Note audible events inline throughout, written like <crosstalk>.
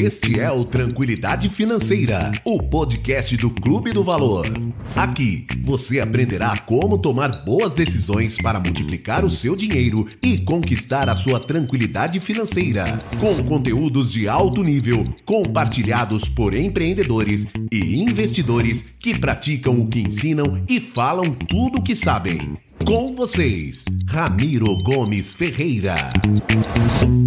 Este é o Tranquilidade Financeira, o podcast do Clube do Valor. Aqui você aprenderá como tomar boas decisões para multiplicar o seu dinheiro e conquistar a sua tranquilidade financeira, com conteúdos de alto nível compartilhados por empreendedores e investidores que praticam o que ensinam e falam tudo o que sabem. Com vocês, Ramiro Gomes Ferreira.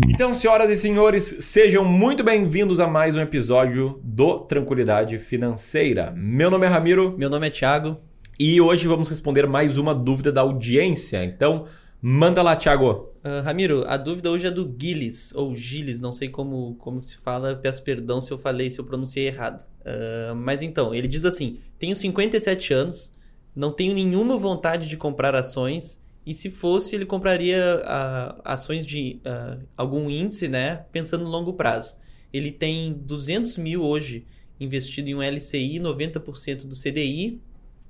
Então, senhoras e senhores, sejam muito bem-vindos a mais um episódio do Tranquilidade Financeira. Meu nome é Ramiro. Meu nome é Thiago. E hoje vamos responder mais uma dúvida da audiência. Então, manda lá, Thiago. Uh, Ramiro, a dúvida hoje é do Gilles, ou Gilles, não sei como, como se fala, peço perdão se eu falei, se eu pronunciei errado. Uh, mas então, ele diz assim: tenho 57 anos, não tenho nenhuma vontade de comprar ações e se fosse ele compraria uh, ações de algum índice, né? Pensando no longo prazo. Ele tem 200 mil hoje investido em um LCI, 90% do CDI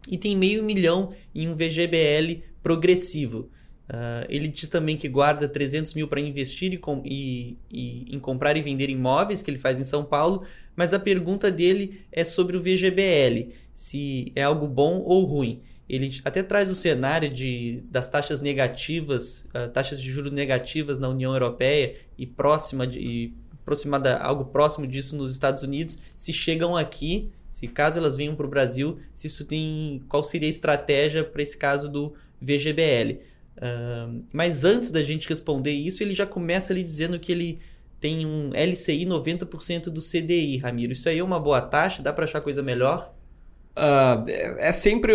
e tem meio milhão em um VGBL progressivo. Uh, ele diz também que guarda 300 mil para investir e, com, e, e, em comprar e vender imóveis, que ele faz em São Paulo, mas a pergunta dele é sobre o VGBL, se é algo bom ou ruim. Ele até traz o cenário de, das taxas negativas, uh, taxas de juros negativas na União Europeia e próxima de, e aproximada, algo próximo disso nos Estados Unidos, se chegam aqui, se caso elas venham para o Brasil, se isso tem, qual seria a estratégia para esse caso do VGBL. Uh, mas antes da gente responder isso, ele já começa ali dizendo que ele tem um LCI 90% do CDI, Ramiro. Isso aí é uma boa taxa? Dá para achar coisa melhor? Uh, é sempre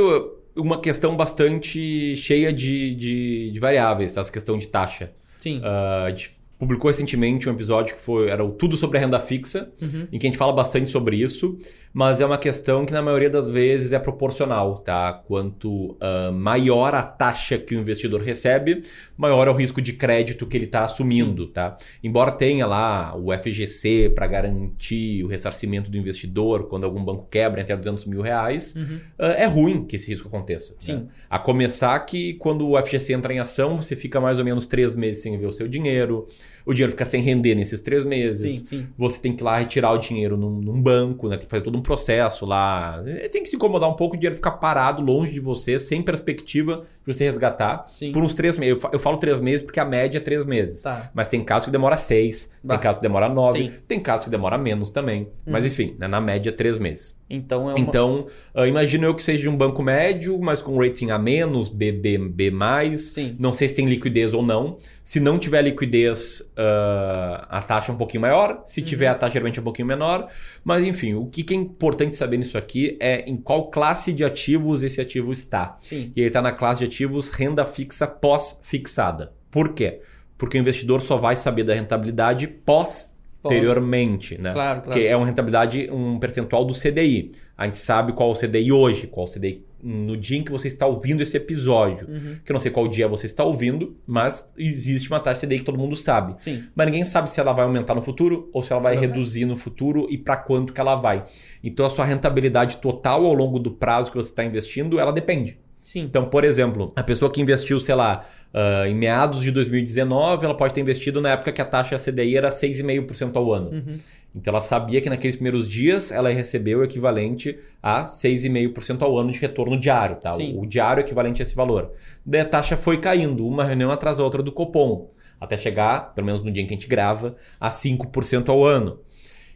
uma questão bastante cheia de, de, de variáveis, tá? essa questão de taxa. Sim. Uh, publicou recentemente um episódio que foi era o tudo sobre a renda fixa, uhum. em que a gente fala bastante sobre isso mas é uma questão que na maioria das vezes é proporcional, tá? Quanto uh, maior a taxa que o investidor recebe, maior é o risco de crédito que ele está assumindo, Sim. tá? Embora tenha lá o FGC para garantir o ressarcimento do investidor quando algum banco quebra até 200 mil reais, uhum. uh, é ruim que esse risco aconteça. Sim. Né? A começar que quando o FGC entra em ação, você fica mais ou menos três meses sem ver o seu dinheiro, o dinheiro fica sem render nesses três meses, sim, sim. você tem que ir lá retirar o dinheiro num, num banco, né? Tem que fazer todo um processo lá. Tem que se incomodar um pouco, o dinheiro ficar parado longe de você, sem perspectiva de você resgatar. Sim. Por uns três meses. Eu falo três meses porque a média é três meses. Tá. Mas tem casos que demora seis, bah. tem casos que demora nove, Sim. tem casos que demora menos também. Uhum. Mas enfim, né, na média, três meses. Então, é uma... então uh, imagino eu que seja de um banco médio, mas com rating A menos, BB, B+. Sim. Não sei se tem liquidez ou não. Se não tiver liquidez, uh, a taxa é um pouquinho maior. Se tiver, uhum. a taxa geralmente é um pouquinho menor. Mas enfim, o que é importante saber nisso aqui é em qual classe de ativos esse ativo está. Sim. E ele está na classe de ativos renda fixa pós-fixada. Por quê? Porque o investidor só vai saber da rentabilidade pós anteriormente, né? Claro, claro. Que é uma rentabilidade, um percentual do CDI. A gente sabe qual é o CDI hoje, qual é o CDI no dia em que você está ouvindo esse episódio. Uhum. Que eu não sei qual dia você está ouvindo, mas existe uma taxa CDI que todo mundo sabe. Sim. Mas ninguém sabe se ela vai aumentar no futuro ou se ela vai Sim. reduzir no futuro e para quanto que ela vai. Então a sua rentabilidade total ao longo do prazo que você está investindo, ela depende. Sim. Então, por exemplo, a pessoa que investiu, sei lá, uh, em meados de 2019, ela pode ter investido na época que a taxa CDI era 6,5% ao ano. Uhum. Então, ela sabia que naqueles primeiros dias ela recebeu o equivalente a 6,5% ao ano de retorno diário. Tá? O, o diário é equivalente a esse valor. Daí a taxa foi caindo, uma reunião atrás da outra do Copom, até chegar, pelo menos no dia em que a gente grava, a 5% ao ano.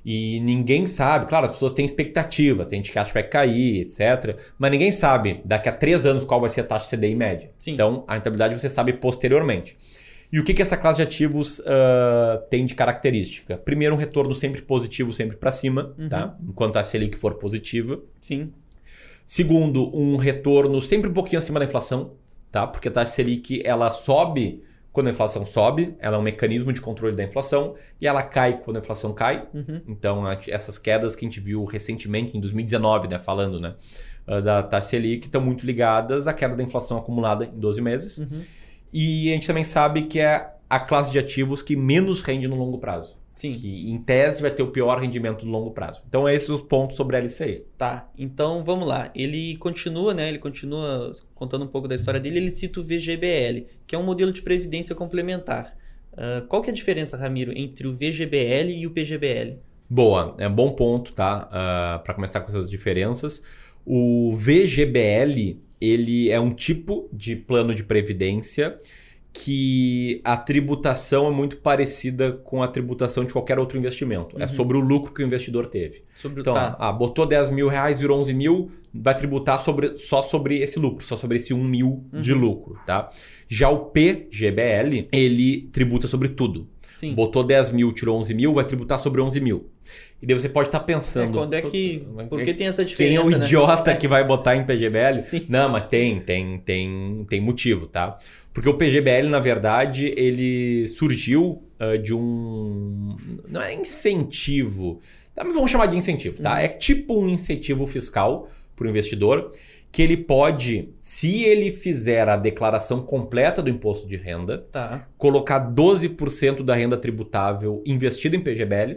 E ninguém sabe, claro, as pessoas têm expectativas, tem gente que acha que vai cair, etc. Mas ninguém sabe daqui a três anos qual vai ser a taxa CDI média. Sim. Então, a rentabilidade você sabe posteriormente. E o que, que essa classe de ativos uh, tem de característica? Primeiro, um retorno sempre positivo, sempre para cima, uhum. tá? enquanto a Selic for positiva. Sim. Segundo, um retorno sempre um pouquinho acima da inflação, tá? porque a taxa Selic ela sobe quando a inflação sobe, ela é um mecanismo de controle da inflação e ela cai quando a inflação cai. Uhum. Então, essas quedas que a gente viu recentemente, em 2019, né, falando né, ah, da taxa Selic, estão muito ligadas à queda da inflação acumulada em 12 meses. Uhum. E a gente também sabe que é a classe de ativos que menos rende no longo prazo. Sim. Que em tese vai ter o pior rendimento no longo prazo. Então, esses são os pontos sobre a LCI. Tá, então vamos lá. Ele continua, né? Ele continua contando um pouco da história dele. Ele cita o VGBL, que é um modelo de previdência complementar. Uh, qual que é a diferença, Ramiro, entre o VGBL e o PGBL? Boa, é um bom ponto, tá? Uh, ah, para começar com essas diferenças. O VGBL, ele é um tipo de plano de previdência que a tributação é muito parecida com a tributação de qualquer outro investimento. É uhum. É sobre o lucro que o investidor teve. Sobre, então, tá. ah, botou 10 mil reais, virou 11 mil, vai tributar sobre, só sobre esse lucro, só sobre esse 1 mil uhum. de lucro. Tá? Já o PGBL, ele tributa sobre tudo. Sim. Botou 10 mil, tirou 11 mil, vai tributar sobre 11 mil. E daí você pode estar tá pensando. É, quando é que. Por que tem essa diferença? Tem um né? idiota que <laughs> vai botar em PGBL? Sim. Não, mas tem, tem, tem, tem motivo, tá? Porque o PGBL, na verdade, ele surgiu uh, de um. Não é incentivo. Tá, vamos chamar de incentivo, tá? Uhum. É tipo um incentivo fiscal para o investidor que ele pode, se ele fizer a declaração completa do imposto de renda, tá. colocar 12% da renda tributável investida em PGBL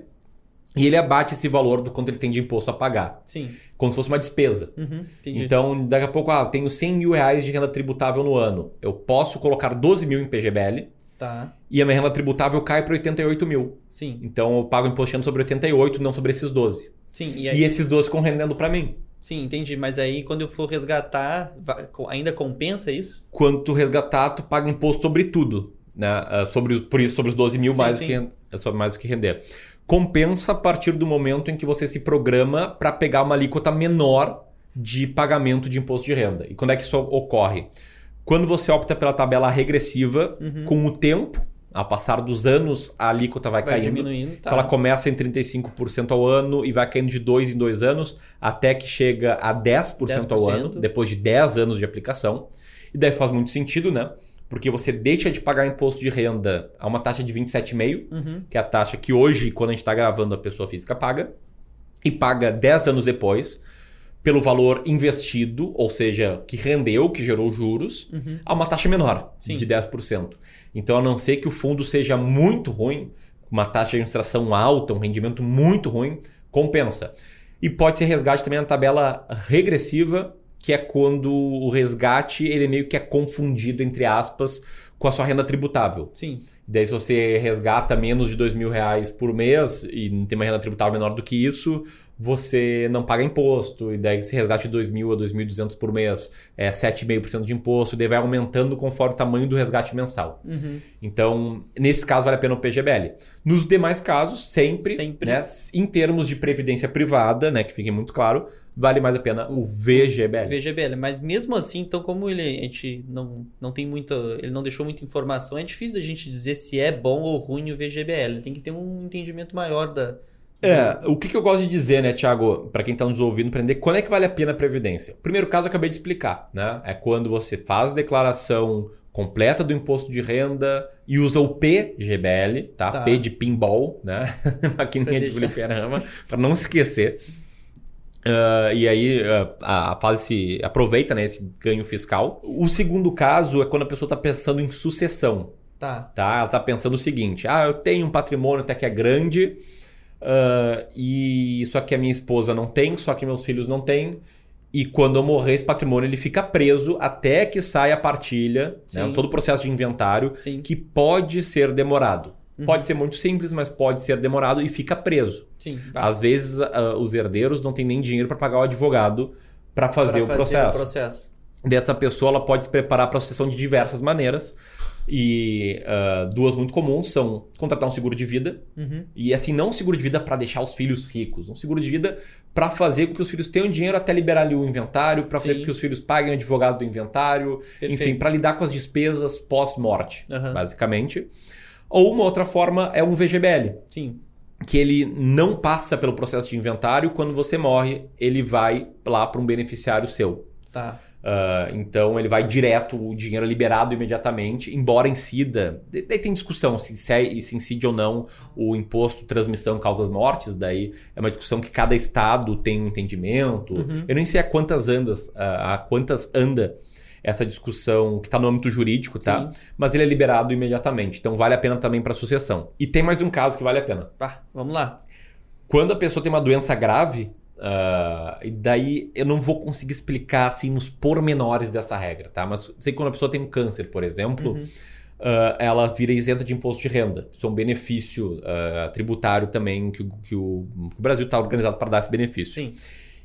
e ele abate esse valor do quanto ele tem de imposto a pagar. Sim. Como se fosse uma despesa. Uhum, então, daqui a pouco, ah, tenho 100 mil reais de renda tributável no ano. Eu posso colocar 12 mil em PGBL. Tá. E a minha renda tributável cai para 88 mil. Sim. Então eu pago imposto sobre 88, não sobre esses 12. Sim. E, aí... e esses 12 ficam rendendo para mim. Sim, entendi. Mas aí quando eu for resgatar, ainda compensa isso? Quando tu resgatar, tu paga imposto sobre tudo. Né? Ah, sobre, por isso, sobre os 12 mil, sim, mais, sim. Do que, sobre mais do que render. Compensa a partir do momento em que você se programa para pegar uma alíquota menor de pagamento de imposto de renda. E quando é que isso ocorre? Quando você opta pela tabela regressiva, uhum. com o tempo, ao passar dos anos, a alíquota vai, vai caindo. Diminuindo, tá. Então ela começa em 35% ao ano e vai caindo de 2 em 2 anos, até que chega a 10%, 10%, ao ano, depois de 10 anos de aplicação. E daí faz muito sentido, né? Porque você deixa de pagar imposto de renda a uma taxa de 27,5%, uhum. que é a taxa que hoje, quando a gente está gravando, a pessoa física paga, e paga 10 anos depois pelo valor investido, ou seja, que rendeu, que gerou juros, uhum. a uma taxa menor, Sim. de 10%. Então, a não ser que o fundo seja muito ruim, uma taxa de administração alta, um rendimento muito ruim, compensa. E pode ser resgate também na tabela regressiva, que é quando o resgate ele meio que é confundido, entre aspas, com a sua renda tributável. Sim. Daí, se você resgata menos de dois mil reais por mês e não tem uma renda tributável menor do que isso, você não paga imposto, e daí se resgate de 2.000 a 2.200 por mês é 7,5% de imposto, e daí vai aumentando conforme o tamanho do resgate mensal. Uhum. Então, nesse caso, vale a pena o PGBL. Nos demais casos, sempre, sempre. Né, em termos de previdência privada, né, que fique muito claro, vale mais a pena o VGBL. VGBL, mas mesmo assim, então como ele a gente não, não tem muita, ele não deixou muita informação, é difícil a gente dizer se é bom ou ruim o VGBL. Tem que ter um entendimento maior da é, o que, que eu gosto de dizer, né, Thiago, para quem está nos ouvindo, para entender quando é que vale a pena a previdência. O primeiro caso eu acabei de explicar, né? É quando você faz a declaração completa do imposto de renda e usa o PGBL, tá? tá. P de pinball, né? <laughs> Maquininha de fliperama, para não esquecer. Uh, e aí uh, a, fase se aproveita né, esse ganho fiscal. O segundo caso é quando a pessoa está pensando em sucessão. Tá. tá. Ela está pensando o seguinte: ah, eu tenho um patrimônio até que é grande, uh, e só que a minha esposa não tem, só que meus filhos não têm. E quando eu morrer, esse patrimônio ele fica preso até que saia a partilha, né, todo o processo de inventário, Sim. que pode ser demorado. Uhum. Pode ser muito simples, mas pode ser demorado e fica preso. Sim, Às vezes uh, os herdeiros não têm nem dinheiro para pagar o advogado para fazer, o, processo. o processo. Dessa pessoa ela pode se preparar para a sucessão de diversas maneiras. E uh, duas muito comuns são contratar um seguro de vida. Uhum. E assim, não um seguro de vida para deixar os filhos ricos. Um seguro de vida para fazer com que os filhos tenham dinheiro até liberar ali o inventário, para fazer com que os filhos paguem o advogado do inventário. Perfeito. Enfim, para lidar com as despesas pós-morte, uhum. basicamente. Ou uma outra forma é um VGBL. Sim. Que ele não passa pelo processo de inventário, quando você morre, ele vai lá para um beneficiário seu. Tá. Uh, então ele vai direto, o dinheiro é liberado imediatamente, embora incida. Daí tem discussão se, se, se incide ou não o imposto transmissão causas mortes, daí é uma discussão que cada estado tem um entendimento. Uhum. Eu nem sei a quantas andas, a quantas anda essa discussão que está no âmbito jurídico, tá? Sim. Mas ele é liberado imediatamente. Então vale a pena também para sucessão. E tem mais um caso que vale a pena. Ah, vamos lá. Quando a pessoa tem uma doença grave, uh, e daí eu não vou conseguir explicar assim nos pormenores dessa regra, tá? Mas sei que quando a pessoa tem um câncer, por exemplo, uhum. uh, ela vira isenta de imposto de renda. Isso é um benefício uh, tributário também que, que, o, que o Brasil está organizado para dar esse benefício. Sim.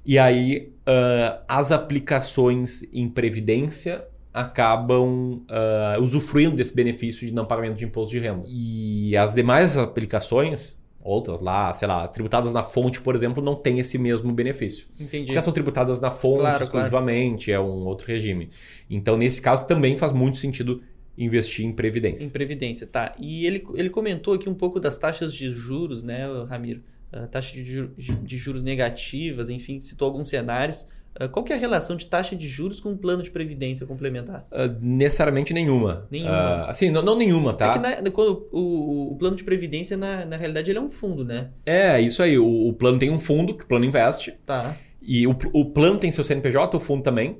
E aí uh, as aplicações em previdência acabam uh, usufruindo desse benefício de não pagamento de imposto de renda. E as demais aplicações, outras lá, sei lá, tributadas na fonte, por exemplo, não tem esse mesmo benefício. Entendi. Porque são tributadas na fonte Claro, exclusivamente, é um outro regime. Então, nesse caso, também faz muito sentido investir em previdência. Em previdência, tá. E ele, ele comentou aqui um pouco das taxas de juros, né, Ramiro? Uh, taxa de, ju- de juros negativas, enfim, citou alguns cenários. Uh, qual que é a relação de taxa de juros com um plano de previdência complementar? Uh, necessariamente nenhuma. Nenhuma. Uh, assim, não, não nenhuma, tá? É que na- quando o, o plano de previdência, na, na realidade, ele é um fundo, né? É, isso aí. O, o plano tem um fundo que o plano investe. Tá. E o, o plano tem seu CNPJ, o fundo também.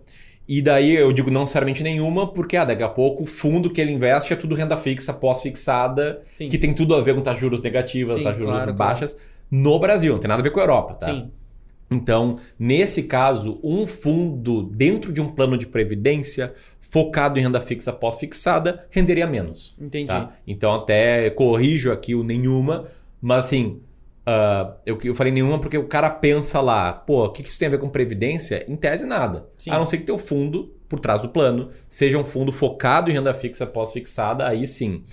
E daí eu digo não necessariamente nenhuma, porque ah, daqui a pouco o fundo que ele investe é tudo renda fixa, pós-fixada, que tem tudo a ver com taxas de juros negativas, Sim, taxas de juros claro, baixas, no Brasil. Não tem nada a ver com a Europa, tá? Sim. Então, nesse caso, um fundo dentro de um plano de previdência focado em renda fixa pós-fixada renderia menos. Entendi. Tá? Então, até corrijo aqui o nenhuma, mas assim, ah, eu, eu falei nenhuma porque o cara pensa lá, pô, o que que isso tem a ver com previdência? Em tese, nada. Sim. A não ser que teu fundo, por trás do plano, seja um fundo focado em renda fixa pós-fixada, aí sim.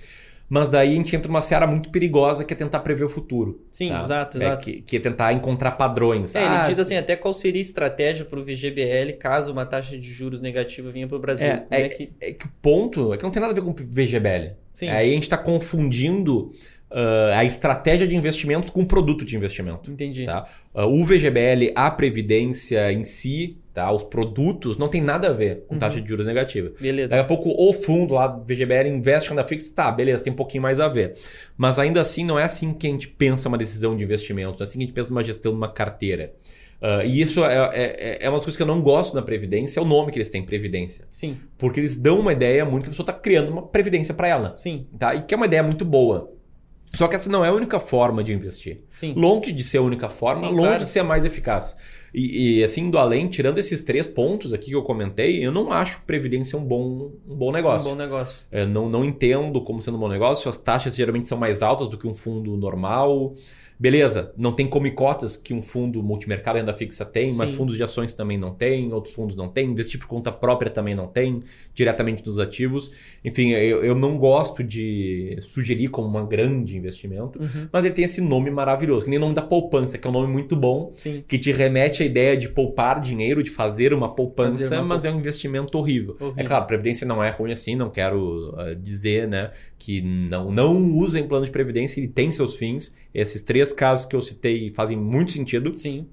Mas daí a gente entra numa seara muito perigosa que é tentar prever o futuro. Sim, tá? exato, É exato. que, que é tentar encontrar padrões. É, ele Ah, diz assim, até qual seria a estratégia para o VGBL caso uma taxa de juros negativa vinha para o Brasil. É, é, é que... é que o ponto é que não tem nada a ver com VGBL. Sim. Aí a gente está confundindo ah, a estratégia de investimentos com o produto de investimento. Entendi. Tá? Ah, o VGBL, a previdência em si, tá? os produtos, não tem nada a ver com taxa de juros negativa. Beleza. Daqui a pouco o fundo lá do VGBL investe renda fixa, tá, beleza, tem um pouquinho mais a ver. Mas ainda assim, não é assim que a gente pensa uma decisão de investimentos, é assim que a gente pensa numa gestão de uma carteira. Ah, e isso é, é, é uma das coisas que eu não gosto na Previdência, é o nome que eles têm, Previdência. Sim, Porque eles dão uma ideia muito que a pessoa está criando uma previdência para ela. sim, Tá? E que é uma ideia muito boa. Só que essa não é a única forma de investir. sim. Longe de ser a única forma, Sim, longe claro. de ser a mais eficaz. E, e, assim, indo além, tirando esses três pontos aqui que eu comentei, eu não acho previdência um bom, um bom negócio. Um bom negócio. Eu não, não entendo como sendo um bom negócio. As taxas geralmente são mais altas do que um fundo normal. Beleza, não tem come cotas que um fundo multimercado renda fixa tem, mas Sim. fundos de ações também não tem, outros fundos não tem, investir por conta própria também não tem, diretamente nos ativos. Enfim, eu, eu não gosto de sugerir como um grande investimento, Uhum. mas ele tem esse nome maravilhoso, que nem o nome da poupança, que é um nome muito bom, Sim. que te remete à ideia de poupar dinheiro, de fazer uma poupança, Fazer uma mas é um investimento horrível. Horrível. É claro, previdência não é ruim assim, não quero ah, dizer, né, que não, não usem plano de previdência, ele tem seus fins. Esses três casos que eu citei fazem muito sentido, Sim.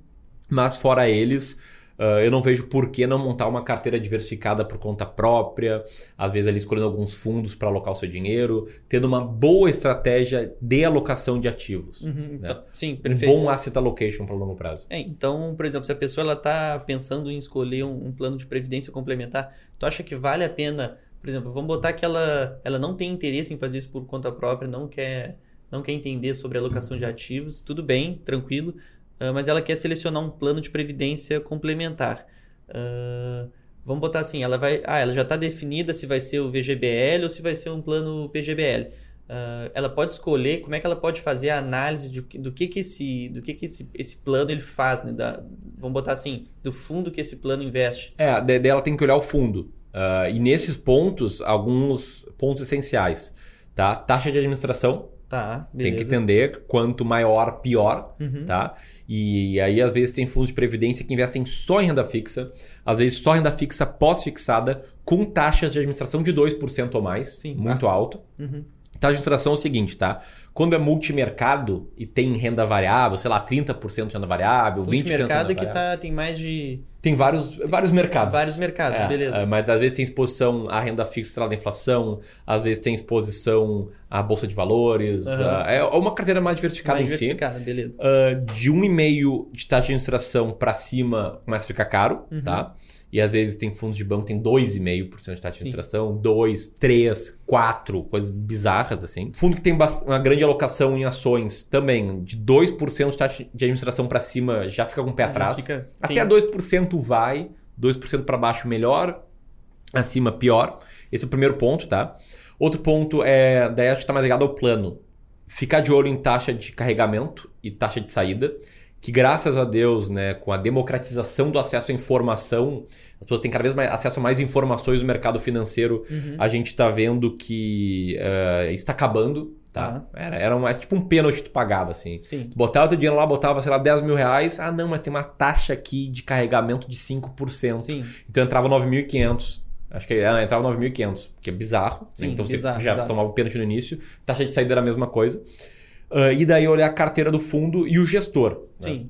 mas fora eles, ah, eu não vejo por que não montar uma carteira diversificada por conta própria, às vezes ali escolhendo alguns fundos para alocar o seu dinheiro, tendo uma boa estratégia de alocação de ativos. Uhum, então, Sim, Um perfeito. bom asset allocation para longo prazo. É, então, por exemplo, se a pessoa ela tá pensando em escolher um, um plano de previdência complementar, tu acha que vale a pena, por exemplo, vamos botar que ela, ela não tem interesse em fazer isso por conta própria, não quer, não quer entender sobre alocação de ativos, tudo bem, tranquilo, ah, mas ela quer selecionar um plano de previdência complementar. Ah, vamos botar assim, ela vai, ah, ela já está definida se vai ser o VGBL ou se vai ser um plano PGBL. Ah, ela pode escolher como é que ela pode fazer a análise de, do que que esse, do que que esse, esse plano ele faz, né? Da, vamos botar assim, do fundo que esse plano investe. É, de- dela tem que olhar o fundo. Ah, e nesses pontos, alguns pontos essenciais. Tá? Taxa de administração, Tá, tem que beleza. entender quanto maior, pior. Uhum. Tá? E aí, às vezes, tem fundos de previdência que investem só em renda fixa, às vezes só renda fixa pós-fixada, com taxas de administração de 2% ou mais, Sim. muito alto. Uhum. Taxa de administração é o seguinte, tá? Quando é multimercado e tem renda variável, sei lá, 30% de renda variável, 20% de renda mercado que variável. tá, tem mais de Tem vários, vários mercados. vários mercados, É, beleza. é, mas às vezes tem exposição à renda fixa estrelada da inflação, às vezes tem exposição à bolsa de valores. Aham. ah, é uma carteira mais diversificada mais em si. diversificado, beleza. Ah, de 1,5 de taxa de administração para cima começa a ficar caro, Uhum. tá? E às vezes tem fundos de banco que tem 2,5% de taxa de administração, 2, 3, 4, coisas bizarras assim. Fundo que tem uma grande alocação em ações também, de 2% de taxa de administração para cima já fica com o pé atrás. fica- Até sim. 2% vai, 2% para baixo melhor, acima pior. Esse é o primeiro ponto, tá? Outro ponto é, daí acho que está mais ligado ao plano. Ficar de olho em taxa de carregamento e taxa de saída, que graças a Deus, né, com a democratização do acesso à informação, as pessoas têm cada vez mais acesso a mais informações do mercado financeiro. Uhum. A gente está vendo que uh, isso está acabando. Tá? Era, era uma, tipo um pênalti que tu pagava, assim. Sim. Tu botava teu dinheiro lá, botava, sei lá, 10 mil reais. Ah, não, mas tem uma taxa aqui de carregamento de 5%. Sim. Então entrava 9.500. Acho que é, entrava 9.500, que é bizarro. né? Sim, então bizarro, você já exato. tomava o pênalti no início. Taxa de saída era a mesma coisa. Ah, e daí olhar a carteira do fundo e o gestor. né? Sim.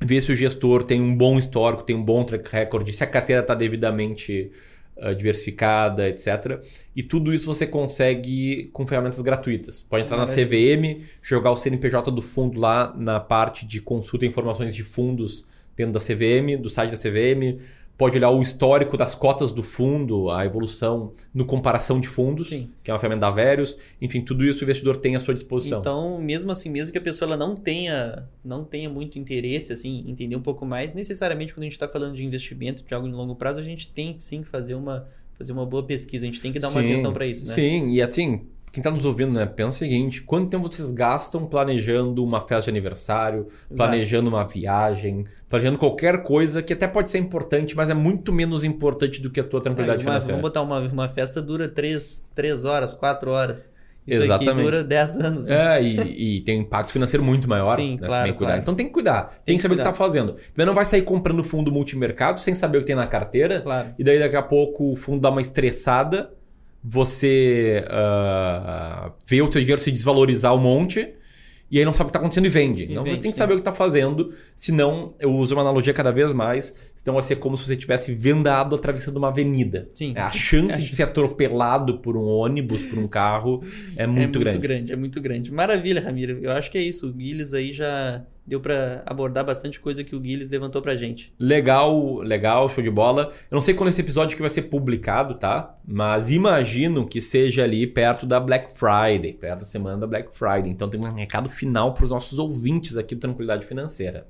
ver se o gestor tem um bom histórico, tem um bom track record, se a carteira está devidamente ah, diversificada, etc. E tudo isso você consegue com ferramentas gratuitas. Pode entrar na CVM, jogar o CNPJ do fundo lá na parte de consulta e informações de fundos dentro da CVM, do site da CVM. Pode olhar o histórico das cotas do fundo, a evolução no comparação de fundos, Sim. que é uma ferramenta da Verius. Enfim, tudo isso o investidor tem à sua disposição. Então, mesmo assim, mesmo que a pessoa ela não tenha, não tenha muito interesse assim, em entender um pouco mais, necessariamente quando a gente está falando de investimento, de algo de longo prazo, a gente tem sim que fazer uma, fazer uma boa pesquisa, a gente tem que dar uma Sim, atenção para isso, né? Sim, e assim, quem está nos ouvindo, né, pensa o seguinte: quanto tempo vocês gastam planejando uma festa de aniversário, planejando uma viagem, planejando qualquer coisa que até pode ser importante, mas é muito menos importante do que a tua tranquilidade uma- financeira. vamos botar uma, uma festa dura 3, três horas, 4 horas. Isso aqui Exatamente. dura 10 anos, né? É, e, e tem um impacto financeiro muito maior. Sim, né, claro, claro. Então tem que cuidar, tem, que saber o que está fazendo. Também não vai sair comprando fundo multimercado sem saber o que tem na carteira. Claro. E daí daqui a pouco o fundo dá uma estressada, você ah, vê o seu dinheiro se desvalorizar um monte e aí não sabe o que está acontecendo e vende. E então vende, você tem que saber o que está fazendo, senão eu uso uma analogia cada vez mais, senão vai ser como se você estivesse vendado atravessando uma avenida. Sim. É, a <laughs> chance de ser atropelado por um ônibus, por um carro, é <laughs> muito, é grande. muito grande, é muito grande. Maravilha, Ramiro. Eu acho que é isso. O Guilherme aí já deu para abordar bastante coisa que o Guilherme levantou pra gente. Legal, legal, show de bola. Eu não sei quando esse episódio aqui vai ser publicado, tá? Mas imagino que seja ali perto da Black Friday, perto da semana da Black Friday. Então tem um recado final para os nossos ouvintes aqui do Tranquilidade Financeira.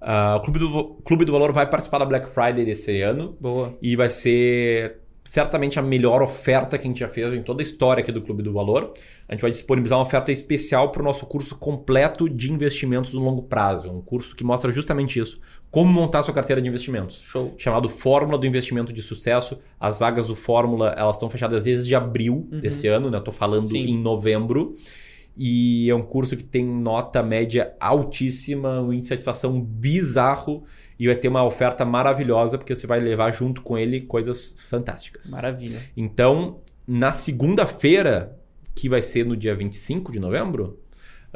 Ah, o Clube do, Clube do Valor vai participar da Black Friday desse ano Boa. e vai ser certamente a melhor oferta que a gente já fez em toda a história aqui do Clube do Valor. A gente vai disponibilizar uma oferta especial para o nosso curso completo de investimentos no longo prazo. Um curso que mostra justamente isso. Como montar sua carteira de investimentos. Show. Chamado Fórmula do Investimento de Sucesso. As vagas do Fórmula elas estão fechadas desde abril desse ano, né? Eu tô falando Sim. em novembro. E é um curso que tem nota média altíssima, um índice de satisfação bizarro. E vai ter uma oferta maravilhosa, porque você vai levar junto com ele coisas fantásticas. Maravilha. Então, na segunda-feira, que vai ser no dia 25 de novembro,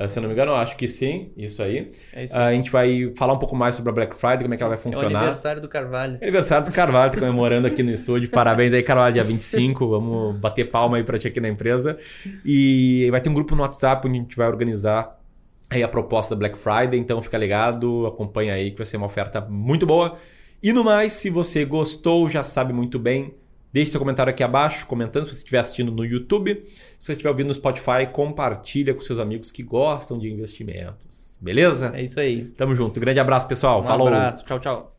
ah, se eu não me engano, eu acho que sim, isso aí. É isso Ah, a gente vai falar um pouco mais sobre a Black Friday, como é que ela vai É o funcionar. aniversário do Carvalho. Aniversário do Carvalho, tá comemorando aqui no estúdio. Parabéns aí, Carvalho, dia 25. Vamos bater palma aí pra ti aqui na empresa. E vai ter um grupo no WhatsApp onde a gente vai organizar aí a proposta da Black Friday. Então fica ligado, acompanha aí que vai ser uma oferta muito boa. E no mais, se você gostou, já sabe muito bem, deixe seu comentário aqui abaixo, comentando se você estiver assistindo no YouTube. Se você estiver ouvindo no Spotify, compartilha com seus amigos que gostam de investimentos. Beleza? É isso aí. Tamo junto. Grande abraço, pessoal. Um Falou. abraço. Tchau, tchau.